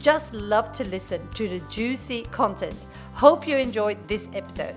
just love to listen to the juicy content. Hope you enjoyed this episode.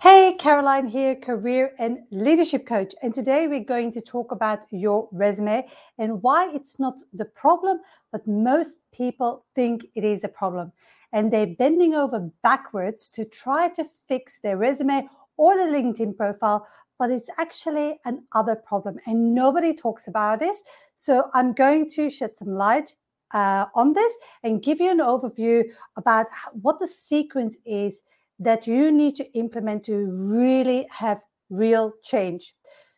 Hey, Caroline here, career and leadership coach. And today we're going to talk about your resume and why it's not the problem, but most people think it is a problem and they're bending over backwards to try to fix their resume or the LinkedIn profile, but it's actually an other problem and nobody talks about this. So I'm going to shed some light uh, on this and give you an overview about what the sequence is that you need to implement to really have real change.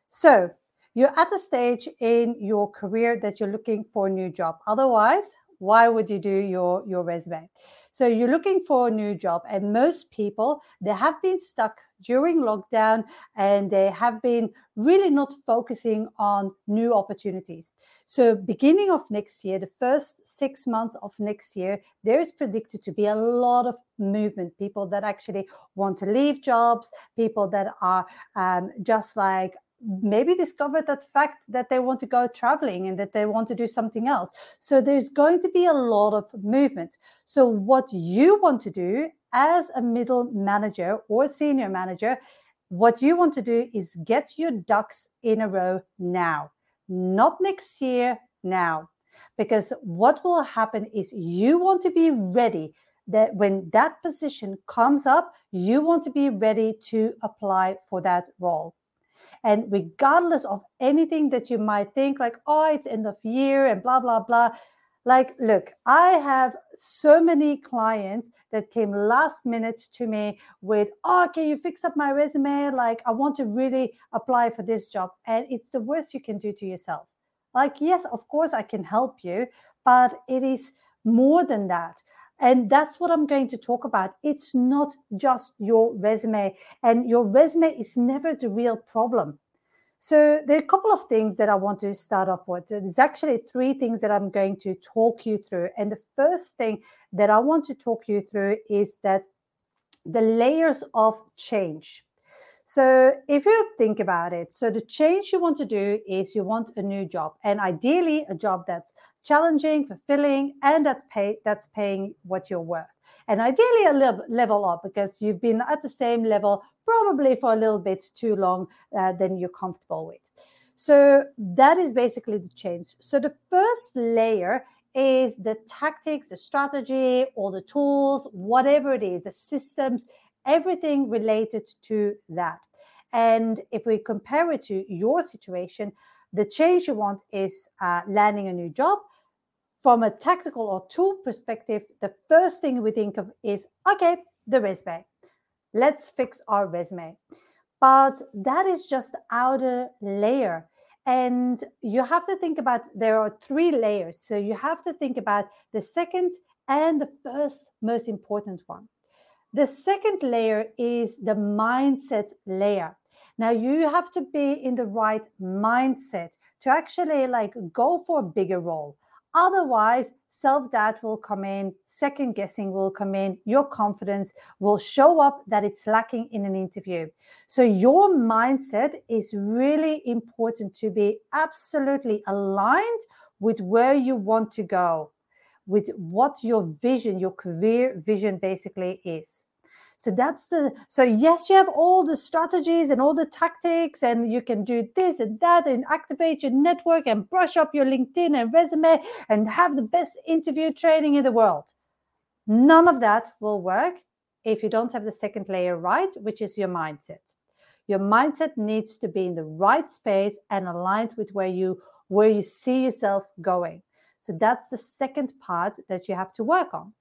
So you're at the stage in your career that you're looking for a new job. Otherwise, why would you do your, your resume? So you're looking for a new job, and most people they have been stuck during lockdown and they have been really not focusing on new opportunities. So beginning of next year, the first six months of next year, there is predicted to be a lot of movement. People that actually want to leave jobs, people that are um, just like maybe discovered that fact that they want to go traveling and that they want to do something else. So there's going to be a lot of movement. So what you want to do as a middle manager or senior manager, what you want to do is get your ducks in a row now, not next year, now. Because what will happen is you want to be ready that when that position comes up, you want to be ready to apply for that role. And regardless of anything that you might think, like, oh, it's end of year and blah, blah, blah. Like, look, I have so many clients that came last minute to me with, oh, can you fix up my resume? Like, I want to really apply for this job. And it's the worst you can do to yourself. Like, yes, of course, I can help you, but it is more than that. And that's what I'm going to talk about. It's not just your resume, and your resume is never the real problem. So, there are a couple of things that I want to start off with. There's actually three things that I'm going to talk you through. And the first thing that I want to talk you through is that the layers of change. So, if you think about it, so the change you want to do is you want a new job, and ideally a job that's challenging, fulfilling, and that pay that's paying what you're worth. And ideally a level, level up because you've been at the same level probably for a little bit too long uh, than you're comfortable with. So that is basically the change. So the first layer is the tactics, the strategy, or the tools, whatever it is, the systems, everything related to that. And if we compare it to your situation, the change you want is uh, landing a new job from a tactical or tool perspective, the first thing we think of is okay, the resume. Let's fix our resume. But that is just outer layer. And you have to think about there are three layers. So you have to think about the second and the first most important one. The second layer is the mindset layer. Now you have to be in the right mindset to actually like go for a bigger role Otherwise, self doubt will come in, second guessing will come in, your confidence will show up that it's lacking in an interview. So, your mindset is really important to be absolutely aligned with where you want to go, with what your vision, your career vision basically is. So that's the so yes, you have all the strategies and all the tactics, and you can do this and that and activate your network and brush up your LinkedIn and resume and have the best interview training in the world. None of that will work if you don't have the second layer right, which is your mindset. Your mindset needs to be in the right space and aligned with where you where you see yourself going. So that's the second part that you have to work on.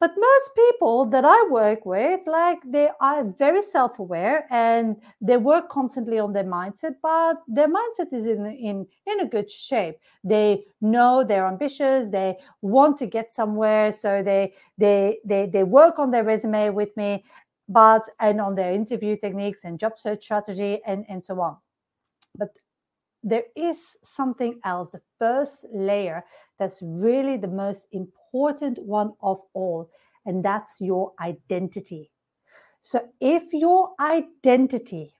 But most people that I work with, like they are very self-aware and they work constantly on their mindset, but their mindset is in in in a good shape. They know they're ambitious, they want to get somewhere, so they they they they work on their resume with me, but and on their interview techniques and job search strategy and and so on. But there is something else, the first layer that's really the most important one of all, and that's your identity. So if your identity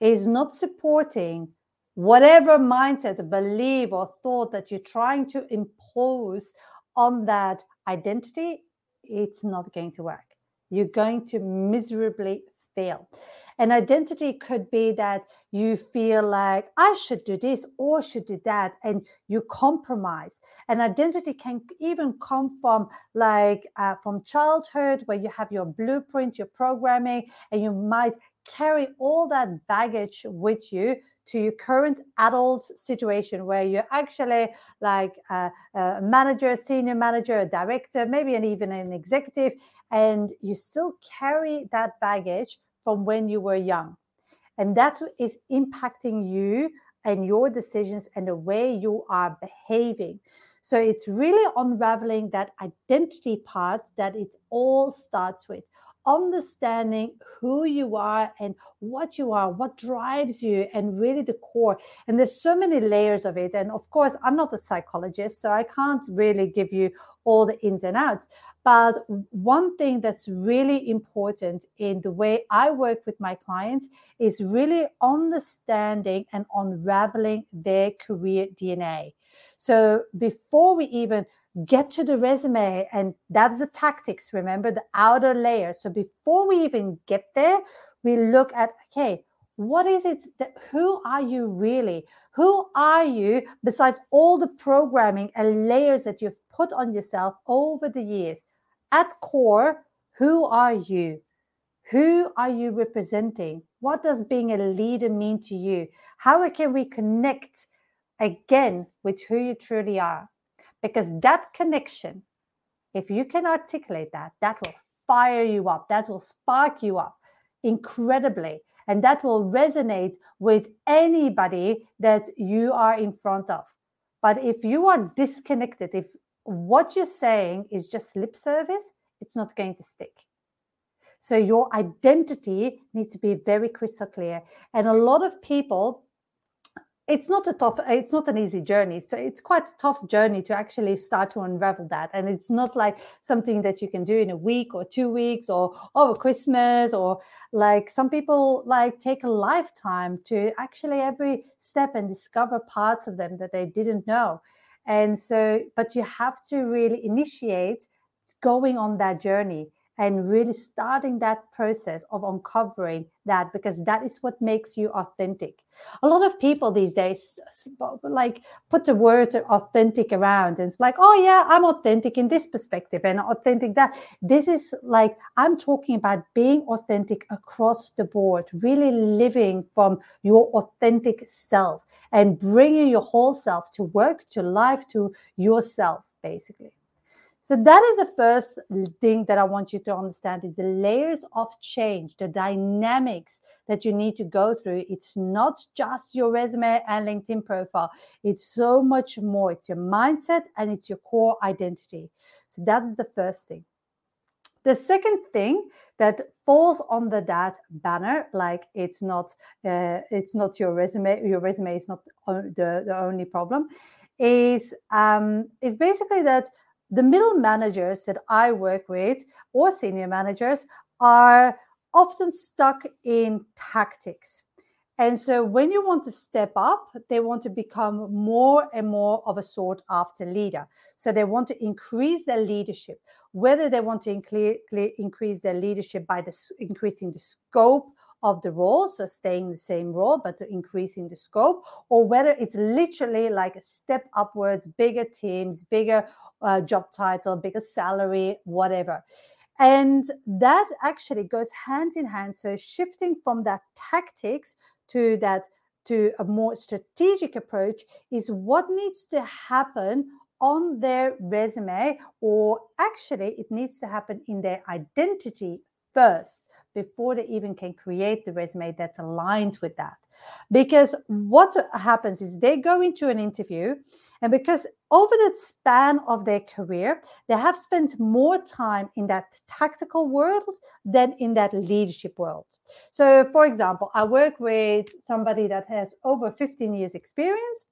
is not supporting whatever mindset, or belief, or thought that you're trying to impose on that identity, it's not going to work. You're going to miserably fail. And identity could be that you feel like I should do this or should do that, and you compromise. And identity can even come from like uh, from childhood, where you have your blueprint, your programming, and you might carry all that baggage with you to your current adult situation where you're actually like a, a manager, senior manager, a director, maybe an, even an executive, and you still carry that baggage from when you were young. And that is impacting you and your decisions and the way you are behaving. So it's really unraveling that identity part that it all starts with. Understanding who you are and what you are, what drives you, and really the core. And there's so many layers of it. And of course, I'm not a psychologist, so I can't really give you all the ins and outs. But one thing that's really important in the way I work with my clients is really understanding and unraveling their career DNA. So before we even get to the resume, and that's the tactics, remember the outer layer. So before we even get there, we look at okay, what is it that who are you really who are you besides all the programming and layers that you've put on yourself over the years at core, who are you? Who are you representing? What does being a leader mean to you? How can we connect again with who you truly are? Because that connection, if you can articulate that, that will fire you up, that will spark you up incredibly. And that will resonate with anybody that you are in front of. But if you are disconnected, if what you're saying is just lip service, it's not going to stick. So your identity needs to be very crystal clear. And a lot of people, it's not a tough, it's not an easy journey. So it's quite a tough journey to actually start to unravel that. And it's not like something that you can do in a week or two weeks or over Christmas or like some people like take a lifetime to actually every step and discover parts of them that they didn't know. And so, but you have to really initiate going on that journey and really starting that process of uncovering that because that is what makes you authentic. A lot of people these days like put the word authentic around. And it's like, oh yeah, I'm authentic in this perspective and authentic that. This is like I'm talking about being authentic across the board, really living from your authentic self and bringing your whole self to work, to life, to yourself, basically. So that is the first thing that I want you to understand is the layers of change, the dynamics that you need to go through. It's not just your resume and LinkedIn profile. It's so much more. It's your mindset and it's your core identity. So that's the first thing. The second thing that falls under that banner, like it's not, uh, it's not your resume. Your resume is not the, the only problem. Is um, is basically that the middle managers that I work with or senior managers are often stuck in tactics. And so when you want to step up, they want to become more and more of a sought after leader. So they want to increase their leadership, whether they want to increase their leadership by the, increasing the scope of the role, so staying the same role, but increasing the scope, or whether it's literally like a step upwards, bigger teams, bigger uh, job title, bigger salary, whatever. And that actually goes hand in hand. So shifting from that tactics to that to a more strategic approach is what needs to happen on their resume, or actually, it needs to happen in their identity first before they even can create the resume that's aligned with that. Because what happens is they go into an interview, and because over the span of their career, they have spent more time in that tactical world than in that leadership world. So, for example, I work with somebody that has over 15 years' experience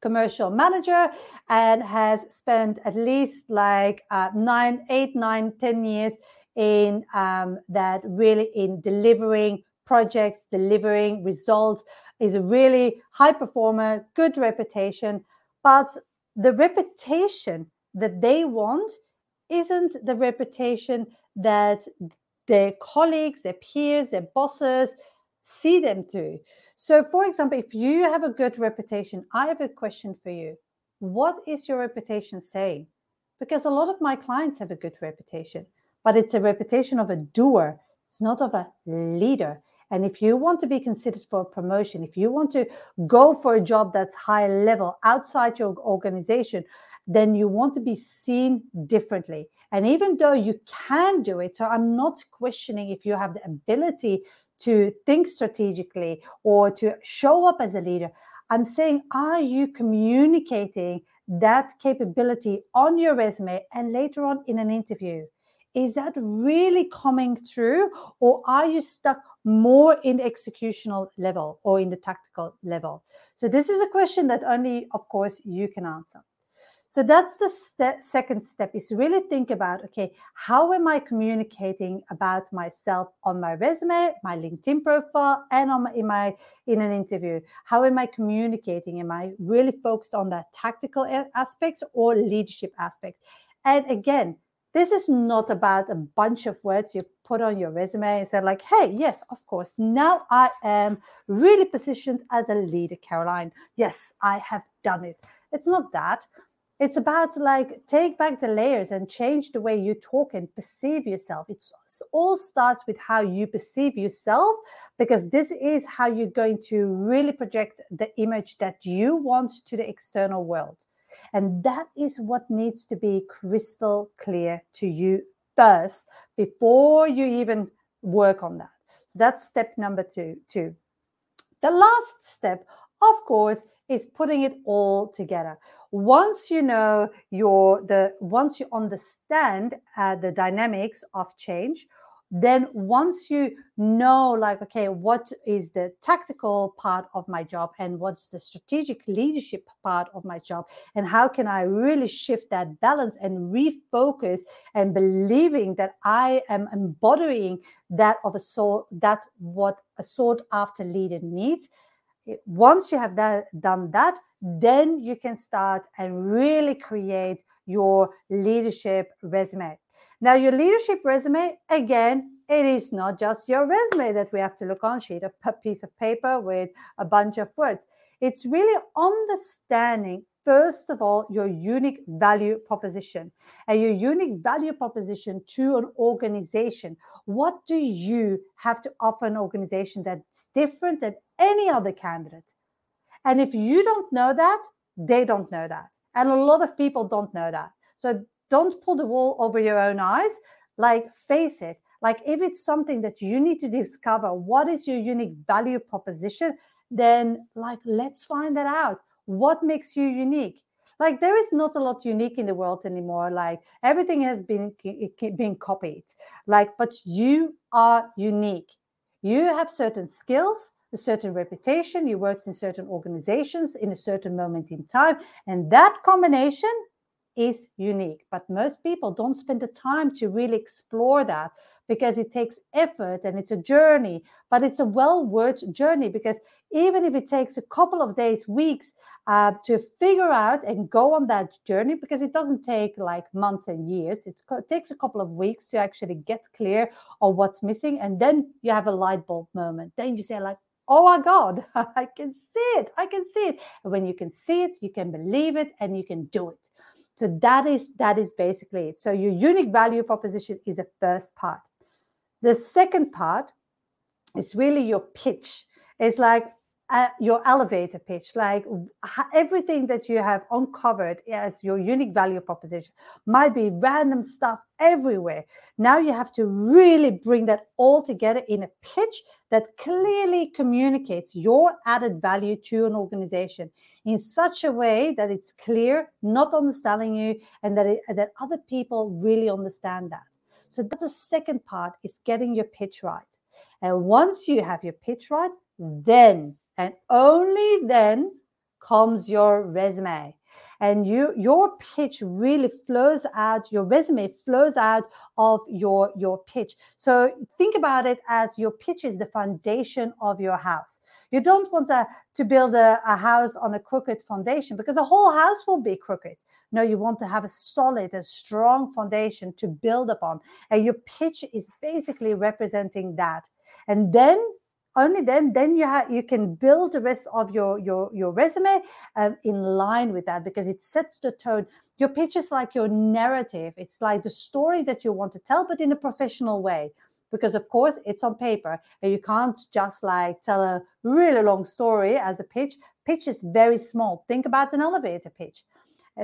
commercial manager and has spent at least like uh, nine, eight, nine, ten years in um, that really in delivering projects, delivering results, is a really high performer, good reputation. But the reputation that they want isn't the reputation that their colleagues, their peers, their bosses see them through. So, for example, if you have a good reputation, I have a question for you. What is your reputation saying? Because a lot of my clients have a good reputation, but it's a reputation of a doer, it's not of a leader. And if you want to be considered for a promotion, if you want to go for a job that's high level outside your organization, then you want to be seen differently. And even though you can do it, so I'm not questioning if you have the ability to think strategically or to show up as a leader. I'm saying, are you communicating that capability on your resume and later on in an interview? Is that really coming through, or are you stuck more in the executional level or in the tactical level? So, this is a question that only, of course, you can answer. So that's the second step is really think about okay, how am I communicating about myself on my resume, my LinkedIn profile, and on my, in my in an interview? How am I communicating? Am I really focused on that tactical aspects or leadership aspect? And again, this is not about a bunch of words you put on your resume and say like, hey, yes, of course, now I am really positioned as a leader, Caroline. Yes, I have done it. It's not that it's about like take back the layers and change the way you talk and perceive yourself it's all starts with how you perceive yourself because this is how you're going to really project the image that you want to the external world and that is what needs to be crystal clear to you first before you even work on that. So that's step number two two. The last step of course is putting it all together. Once you know your the once you understand uh, the dynamics of change then once you know like okay what is the tactical part of my job and what's the strategic leadership part of my job and how can i really shift that balance and refocus and believing that i am embodying that of a sort that what a sought after leader needs eh, once you have that, done that, then you can start and really create your leadership resume. Now, your leadership resume, again, it is not just your resume that we have to look on sheet of piece of paper with a bunch of words. It's really understanding first of all, your unique value proposition and your unique value proposition to an organization. What do you have to offer an organization that's different than any other candidate? And if you don't know that, they don't know that. And a lot of people don't know that. So don't pull the wool over your own eyes. Like, face it. Like, if it's something that you need to discover, what is your unique value proposition? Then, like, let's find that out what makes you unique like there is not a lot unique in the world anymore like everything has been been copied like but you are unique you have certain skills a certain reputation you worked in certain organizations in a certain moment in time and that combination is unique but most people don't spend the time to really explore that because it takes effort and it's a journey, but it's a well worth journey because even if it takes a couple of days, weeks uh, to figure out and go on that journey, because it doesn't take like months and years, it co- takes a couple of weeks to actually get clear on what's missing. And then you have a light bulb moment. Then you say, like, oh my God, I can see it. I can see it. When you can see it, you can believe it and you can do it. So that is that is basically it. So your unique value proposition is the first part. The second part is really your pitch. It's like uh, your elevator pitch, like everything that you have uncovered as your unique value proposition, might be random stuff everywhere. Now you have to really bring that all together in a pitch that clearly communicates your added value to an organization in such a way that it's clear, not understanding you, and that it, that other people really understand that. So that's the second part is getting your pitch right. And once you have your pitch right, then and only then comes your resume. And you your pitch really flows out your resume flows out of your your pitch. So think about it as your pitch is the foundation of your house. You don't want to, to build a, a house on a crooked foundation because the whole house will be crooked. No you want to have a solid a strong foundation to build upon. And your pitch is basically representing that. And then only then then you have you can build the rest of your your your resume um, in line with that because it sets the tone. Your pitch is like your narrative. It's like the story that you want to tell but in a professional way. Because of course it's on paper and you can't just like tell a really long story as a pitch. Pitch is very small. Think about an elevator pitch.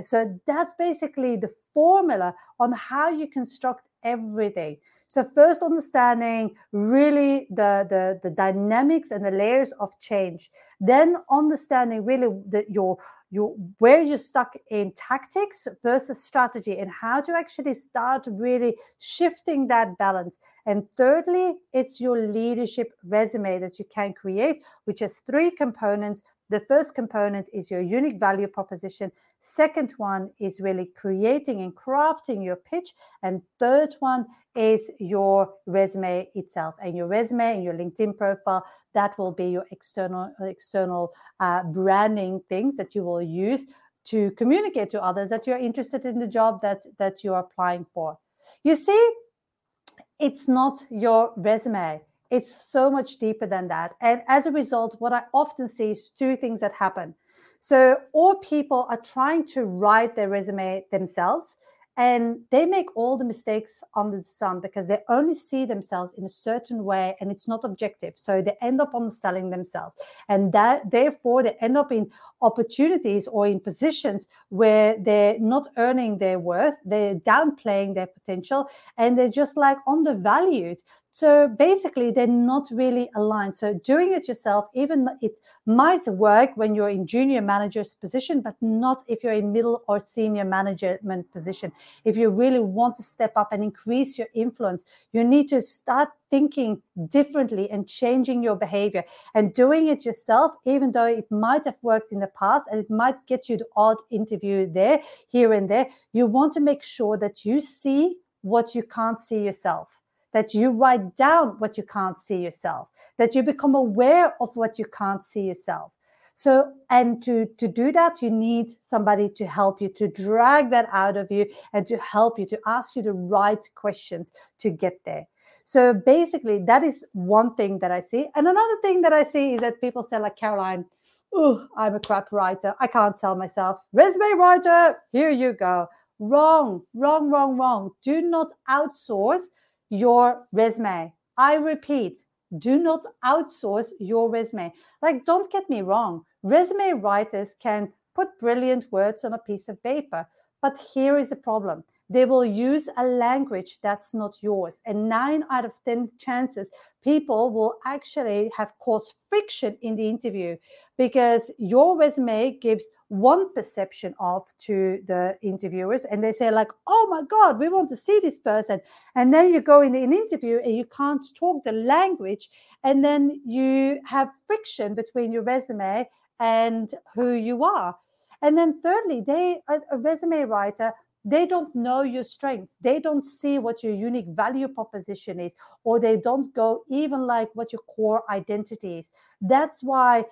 So that's basically the formula on how you construct everything so first understanding really the, the, the dynamics and the layers of change. Then understanding really the, your your where you're stuck in tactics versus strategy and how to actually start really shifting that balance. And thirdly, it's your leadership resume that you can create, which has three components. The first component is your unique value proposition. Second one is really creating and crafting your pitch. And third one is your resume itself. And your resume and your LinkedIn profile, that will be your external external uh, branding things that you will use to communicate to others that you're interested in the job that that you're applying for. You see, it's not your resume. It's so much deeper than that. And as a result, what I often see is two things that happen. So, all people are trying to write their resume themselves and they make all the mistakes under the sun because they only see themselves in a certain way and it's not objective so they end up on underselling themselves and that therefore they end up in opportunities or in positions where they're not earning their worth they're downplaying their potential and they're just like undervalued so basically, they're not really aligned. So doing it yourself, even it might work when you're in junior manager's position, but not if you're in middle or senior management position. If you really want to step up and increase your influence, you need to start thinking differently and changing your behavior and doing it yourself, even though it might have worked in the past and it might get you the odd interview there, here and there. You want to make sure that you see what you can't see yourself that you write down what you can't see yourself, that you become aware of what you can't see yourself. So, and to, to do that, you need somebody to help you, to drag that out of you and to help you, to ask you the right questions to get there. So basically, that is one thing that I see. And another thing that I see is that people say, like, Caroline, oh, I'm a crap writer. I can't sell myself. Resume writer, here you go. Wrong, wrong, wrong, wrong. Do not outsource your resume. I repeat, do not outsource your resume. Like, don't get me wrong, resume writers can put brilliant words on a piece of paper, but here is the problem they will use a language that's not yours. And nine out of 10 chances, people will actually have caused friction in the interview because your resume gives one perception of to the interviewers and they say like oh my god we want to see this person and then you go in an interview and you can't talk the language and then you have friction between your resume and who you are and then thirdly they a, a resume writer they don't know your strengths. They don't see what your unique value proposition is or they don't go even like what your core identity is. That's why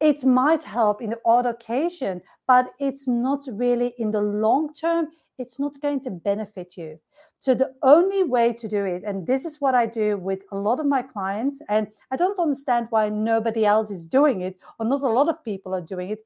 it might help in the odd occasion but it's not really in the long term it's not going to benefit you. So the only way to do it and this is what i do with a lot of my clients and i don't understand why nobody else is doing it or not a lot of people are doing it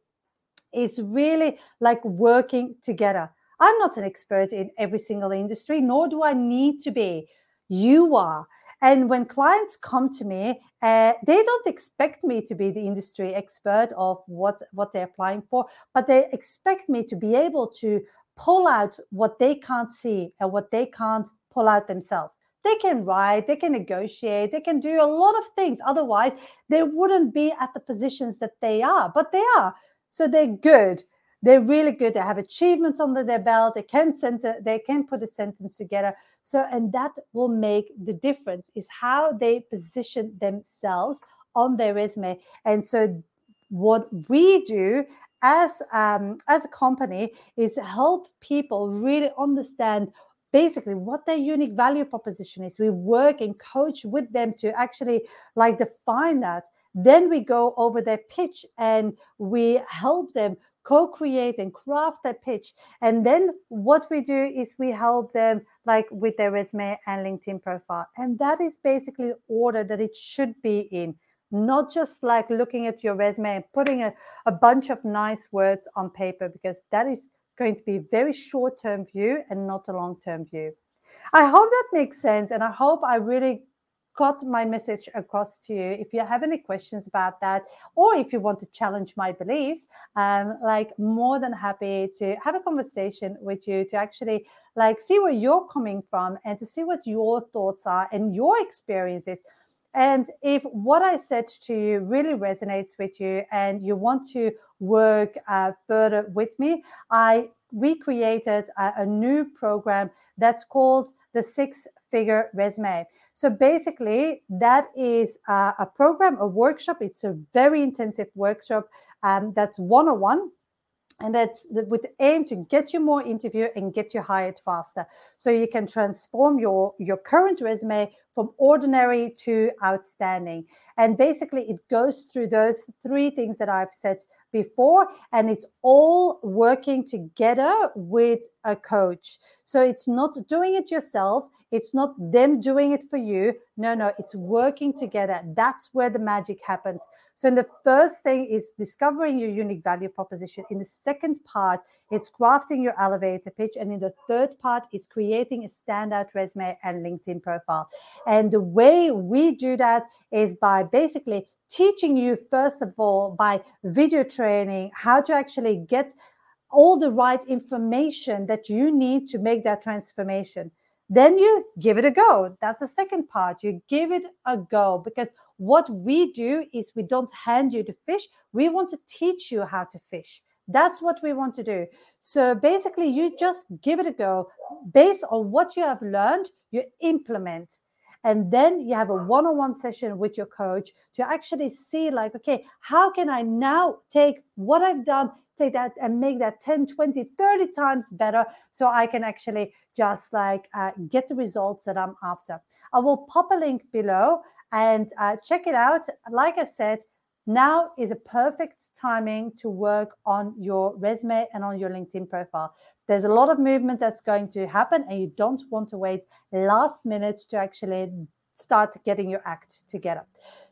is really like working together I'm not an expert in every single industry, nor do I need to be. You are. And when clients come to me, uh, they don't expect me to be the industry expert of what, what they're applying for, but they expect me to be able to pull out what they can't see and what they can't pull out themselves. They can write, they can negotiate, they can do a lot of things. Otherwise, they wouldn't be at the positions that they are, but they are. So they're good they're really good. They have achievements under their belt. They can center, they can put a sentence together. So, and that will make the difference is how they position themselves on their resume. And so, what we do as um, as a company is help people really understand basically what their unique value proposition is. We work and coach with them to actually like define that. Then we go over their pitch and we help them co-create and craft that pitch. And then what we do is we help them like with their resume and linkedin profile. And that is basically order that it should be in. Not just like looking at your resume and putting a, a bunch of nice words on paper because that is going to be very short term view and not a long term view. I hope that makes sense and i hope i really got my message across to you. If you have any questions about that, or if you want to challenge my beliefs, I'm like more than happy to have a conversation with you to actually like see where you're coming from and to see what your thoughts are and your experiences. And if what I said to you really resonates with you and you want to work uh, further with me, I we created a, a new program that's called the Six Figure Resume. So basically, that is a, a program, a workshop. It's a very intensive workshop um, that's one on one and that's the, with the aim to get you more interview and get you hired faster so you can transform your your current resume from ordinary to outstanding and basically it goes through those three things that i've said before and it's all working together with a coach so it's not doing it yourself it's not them doing it for you. No, no, it's working together. That's where the magic happens. So, in the first thing is discovering your unique value proposition. In the second part, it's crafting your elevator pitch. And in the third part, it's creating a standout resume and LinkedIn profile. And the way we do that is by basically teaching you, first of all, by video training, how to actually get all the right information that you need to make that transformation. Then you give it a go. That's the second part. You give it a go because what we do is we don't hand you the fish. We want to teach you how to fish. That's what we want to do. So basically, you just give it a go. Based on what you have learned, you implement. And then you have a one on one session with your coach to actually see, like, okay, how can I now take what I've done take that and make that 10 20 30 times better so i can actually just like uh, get the results that i'm after. I will pop a link below and uh, check it out. Like i said now is a perfect timing to work on your resume and on your linkedin profile. There's a lot of movement that's going to happen and you don't want to wait last minute to actually start getting your act together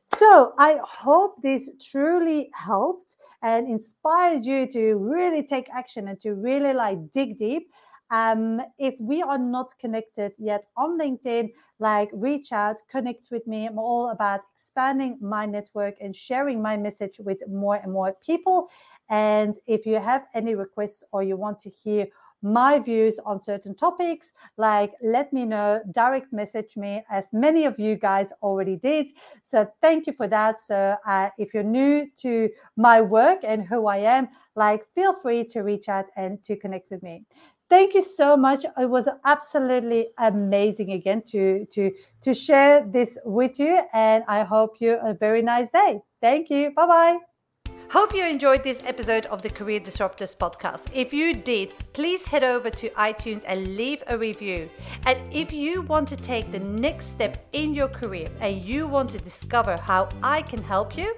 so I hope this truly helped and inspired you to really take action and to really like dig deep. Um, if we are not connected yet on LinkedIn, like reach out, connect with me. I'm all about expanding my network and sharing my message with more and more people. And if you have any requests or you want to hear my views on certain topics, like let me know, direct message me, as many of you guys already did. So thank you for that. So uh, if you're new to my work and who I am, like feel free to reach out and to connect with me. Thank you so much. It was absolutely amazing again to to to share this with you, and I hope you a very nice day. Thank you. Bye bye. Hope you enjoyed this episode of the Career Disruptors podcast. If you did, please head over to iTunes and leave a review. And if you want to take the next step in your career and you want to discover how I can help you,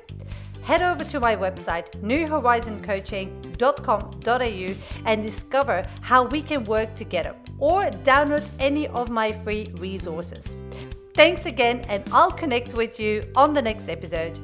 head over to my website, newhorizoncoaching.com.au, and discover how we can work together or download any of my free resources. Thanks again, and I'll connect with you on the next episode.